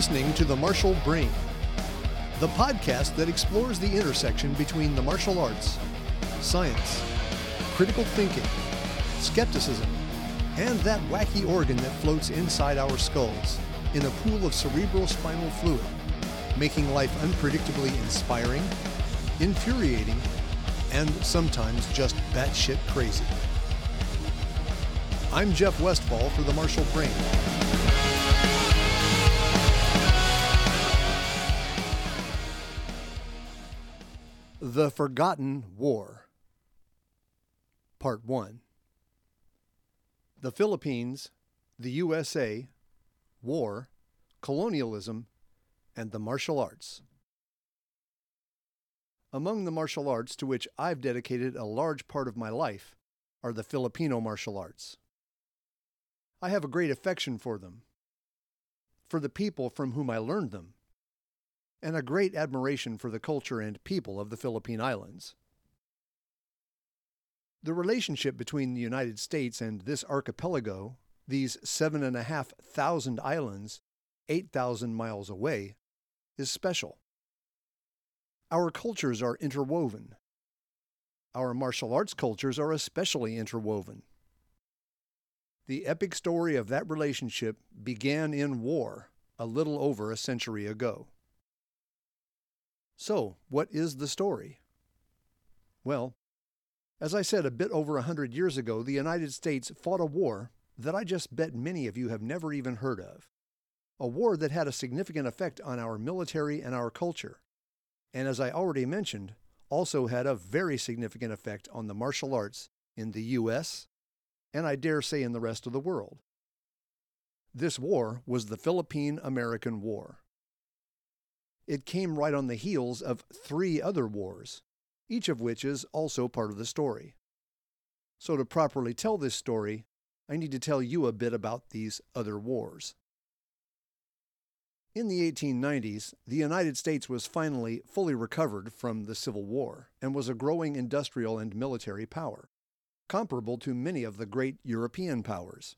listening to The Martial Brain, the podcast that explores the intersection between the martial arts, science, critical thinking, skepticism, and that wacky organ that floats inside our skulls in a pool of cerebral spinal fluid, making life unpredictably inspiring, infuriating, and sometimes just batshit crazy. I'm Jeff Westfall for The Martial Brain. The Forgotten War. Part 1 The Philippines, the USA, War, Colonialism, and the Martial Arts. Among the martial arts to which I've dedicated a large part of my life are the Filipino martial arts. I have a great affection for them, for the people from whom I learned them, and a great admiration for the culture and people of the Philippine Islands. The relationship between the United States and this archipelago, these seven and a half thousand islands, 8,000 miles away, is special. Our cultures are interwoven. Our martial arts cultures are especially interwoven. The epic story of that relationship began in war a little over a century ago. So, what is the story? Well, as I said a bit over a hundred years ago, the United States fought a war that I just bet many of you have never even heard of. A war that had a significant effect on our military and our culture, and as I already mentioned, also had a very significant effect on the martial arts in the U.S., and I dare say in the rest of the world. This war was the Philippine American War. It came right on the heels of three other wars, each of which is also part of the story. So, to properly tell this story, I need to tell you a bit about these other wars. In the 1890s, the United States was finally fully recovered from the Civil War and was a growing industrial and military power, comparable to many of the great European powers.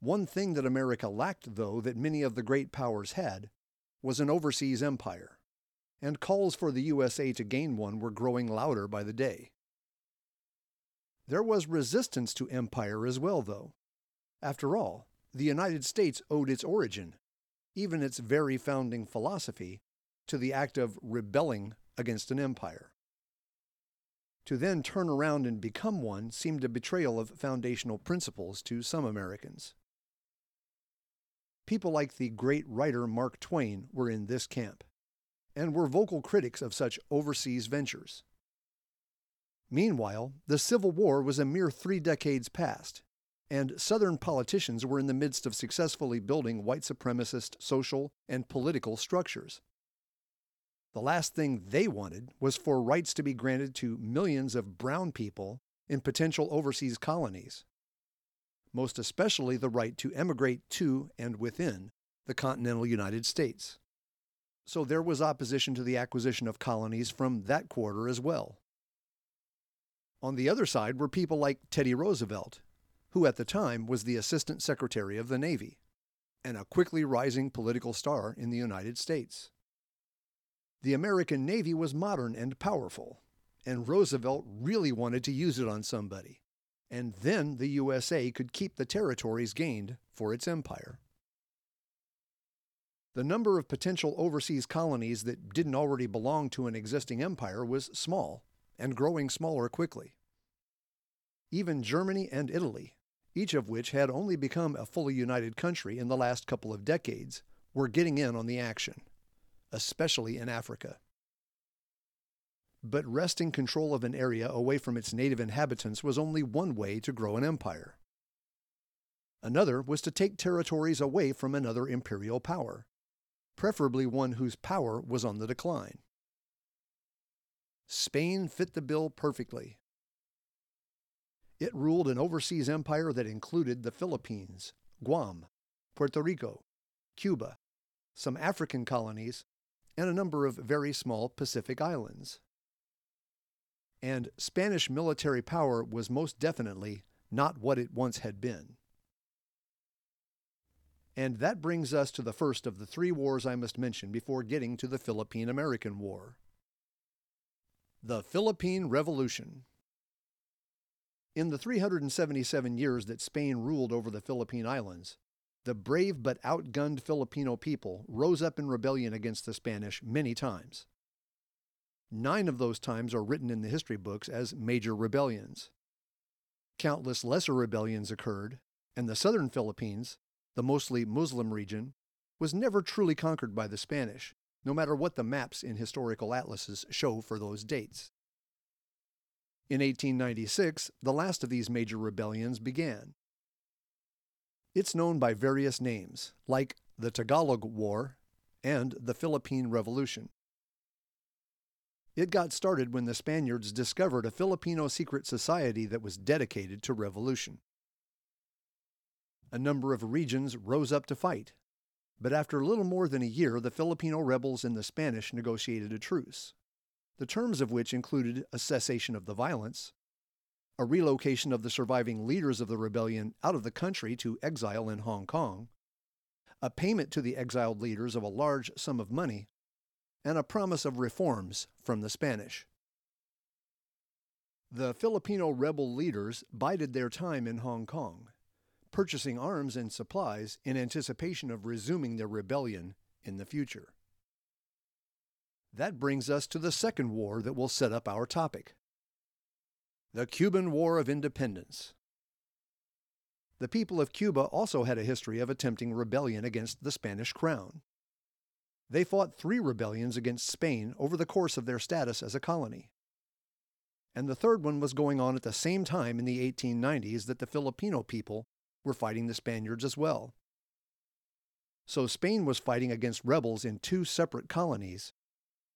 One thing that America lacked, though, that many of the great powers had, was an overseas empire, and calls for the USA to gain one were growing louder by the day. There was resistance to empire as well, though. After all, the United States owed its origin, even its very founding philosophy, to the act of rebelling against an empire. To then turn around and become one seemed a betrayal of foundational principles to some Americans. People like the great writer Mark Twain were in this camp, and were vocal critics of such overseas ventures. Meanwhile, the Civil War was a mere three decades past, and Southern politicians were in the midst of successfully building white supremacist social and political structures. The last thing they wanted was for rights to be granted to millions of brown people in potential overseas colonies most especially the right to emigrate to and within the continental United States. So there was opposition to the acquisition of colonies from that quarter as well. On the other side were people like Teddy Roosevelt, who at the time was the Assistant Secretary of the Navy and a quickly rising political star in the United States. The American Navy was modern and powerful, and Roosevelt really wanted to use it on somebody and then the USA could keep the territories gained for its empire. The number of potential overseas colonies that didn't already belong to an existing empire was small, and growing smaller quickly. Even Germany and Italy, each of which had only become a fully united country in the last couple of decades, were getting in on the action, especially in Africa but wresting control of an area away from its native inhabitants was only one way to grow an empire. Another was to take territories away from another imperial power, preferably one whose power was on the decline. Spain fit the bill perfectly. It ruled an overseas empire that included the Philippines, Guam, Puerto Rico, Cuba, some African colonies, and a number of very small Pacific islands and Spanish military power was most definitely not what it once had been. And that brings us to the first of the three wars I must mention before getting to the Philippine American War. The Philippine Revolution. In the 377 years that Spain ruled over the Philippine Islands, the brave but outgunned Filipino people rose up in rebellion against the Spanish many times. Nine of those times are written in the history books as major rebellions. Countless lesser rebellions occurred, and the southern Philippines, the mostly Muslim region, was never truly conquered by the Spanish, no matter what the maps in historical atlases show for those dates. In 1896, the last of these major rebellions began. It's known by various names, like the Tagalog War and the Philippine Revolution. It got started when the Spaniards discovered a Filipino secret society that was dedicated to revolution a number of regions rose up to fight. But after a little more than a year, the Filipino rebels and the Spanish negotiated a truce, the terms of which included a cessation of the violence, a relocation of the surviving leaders of the rebellion out of the country to exile in Hong Kong, a payment to the exiled leaders of a large sum of money, and a promise of reforms from the Spanish. The Filipino rebel leaders bided their time in Hong Kong purchasing arms and supplies in anticipation of resuming their rebellion in the future. That brings us to the second war that will set up our topic the Cuban War of Independence. The people of Cuba also had a history of attempting rebellion against the Spanish crown. They fought three rebellions against Spain over the course of their status as a colony. And the third one was going on at the same time in the 1890s that the Filipino people were fighting the Spaniards as well. So Spain was fighting against rebels in two separate colonies,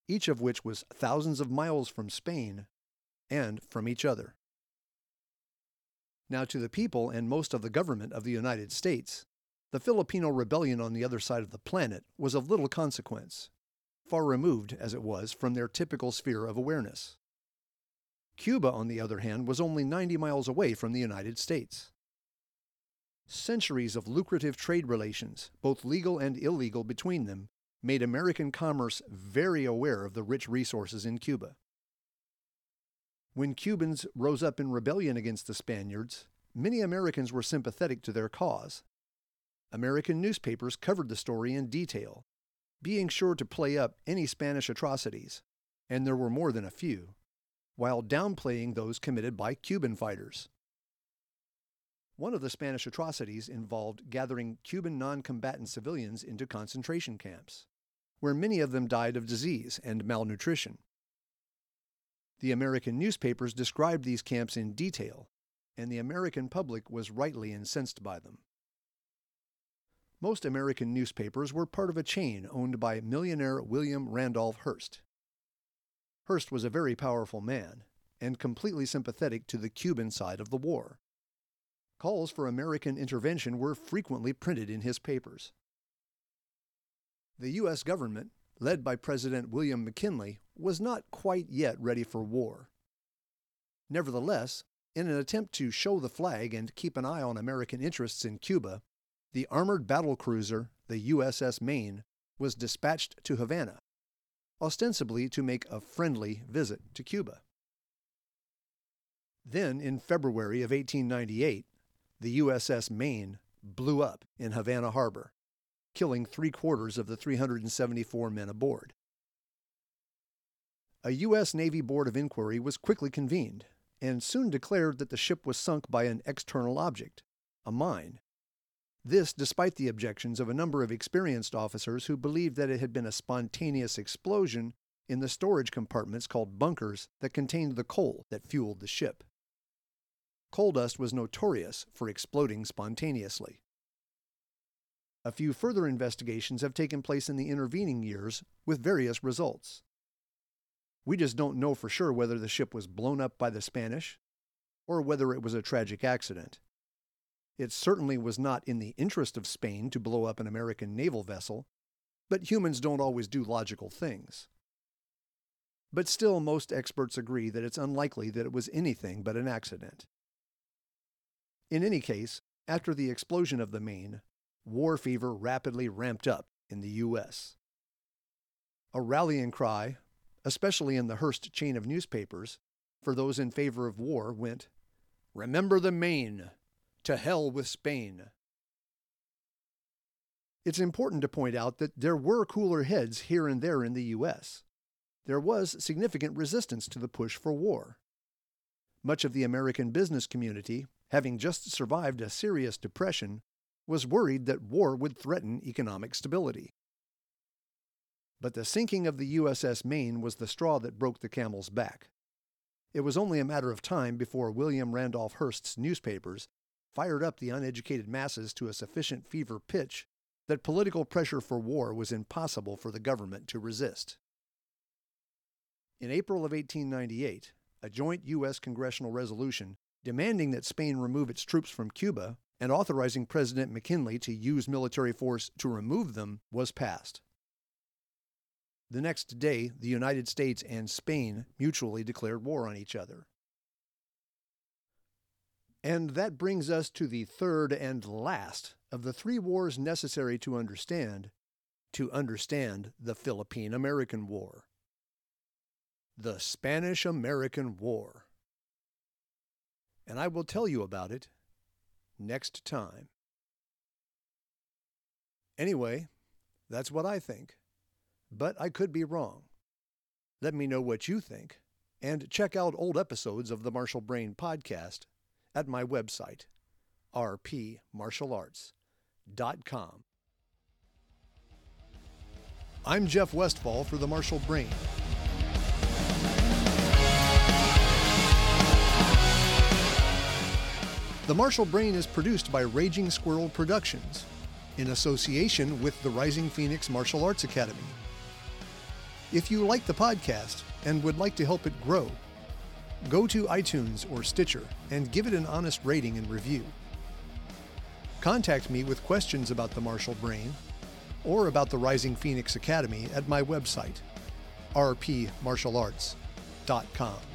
each of which was thousands of miles from Spain and from each other. Now, to the people and most of the government of the United States, the Filipino rebellion on the other side of the planet was of little consequence, far removed, as it was, from their typical sphere of awareness. Cuba, on the other hand, was only 90 miles away from the United States. Centuries of lucrative trade relations, both legal and illegal between them, made American commerce very aware of the rich resources in Cuba. When Cubans rose up in rebellion against the Spaniards, many Americans were sympathetic to their cause. American newspapers covered the story in detail, being sure to play up any Spanish atrocities, and there were more than a few, while downplaying those committed by Cuban fighters. One of the Spanish atrocities involved gathering Cuban non combatant civilians into concentration camps, where many of them died of disease and malnutrition. The American newspapers described these camps in detail, and the American public was rightly incensed by them. Most American newspapers were part of a chain owned by millionaire William Randolph Hearst. Hearst was a very powerful man and completely sympathetic to the Cuban side of the war. Calls for American intervention were frequently printed in his papers. The U.S. government, led by President William McKinley, was not quite yet ready for war. Nevertheless, in an attempt to show the flag and keep an eye on American interests in Cuba, the armored battle cruiser, the USS Maine, was dispatched to Havana, ostensibly to make a friendly visit to Cuba. Then, in February of 1898, the USS Maine blew up in Havana Harbor, killing three quarters of the 374 men aboard. A U.S. Navy Board of Inquiry was quickly convened and soon declared that the ship was sunk by an external object, a mine. This despite the objections of a number of experienced officers who believed that it had been a spontaneous explosion in the storage compartments called bunkers that contained the coal that fueled the ship. Coal dust was notorious for exploding spontaneously. A few further investigations have taken place in the intervening years with various results. We just don't know for sure whether the ship was blown up by the Spanish or whether it was a tragic accident. It certainly was not in the interest of Spain to blow up an American naval vessel, but humans don't always do logical things. But still, most experts agree that it's unlikely that it was anything but an accident. In any case, after the explosion of the Maine, war fever rapidly ramped up in the U.S. A rallying cry, especially in the Hearst chain of newspapers, for those in favor of war went, Remember the Maine! To hell with Spain! It's important to point out that there were cooler heads here and there in the U.S. There was significant resistance to the push for war. Much of the American business community, having just survived a serious depression, was worried that war would threaten economic stability. But the sinking of the USS Maine was the straw that broke the camel's back. It was only a matter of time before William Randolph Hearst's newspapers fired up the uneducated masses to a sufficient fever pitch that political pressure for war was impossible for the government to resist. In April of 1898, a joint U.S. congressional resolution demanding that Spain remove its troops from Cuba and authorizing President McKinley to use military force to remove them was passed. The next day, the United States and Spain mutually declared war on each other. And that brings us to the third and last of the three wars necessary to understand to understand the Philippine American War. The Spanish American War. And I will tell you about it next time. Anyway, that's what I think but I could be wrong. Let me know what you think, and check out old episodes of the Martial Brain podcast at my website, rpmartialarts.com. I'm Jeff Westfall for the Martial Brain. The Martial Brain is produced by Raging Squirrel Productions in association with the Rising Phoenix Martial Arts Academy. If you like the podcast and would like to help it grow, go to iTunes or Stitcher and give it an honest rating and review. Contact me with questions about the Martial Brain or about the Rising Phoenix Academy at my website, rpmartialarts.com.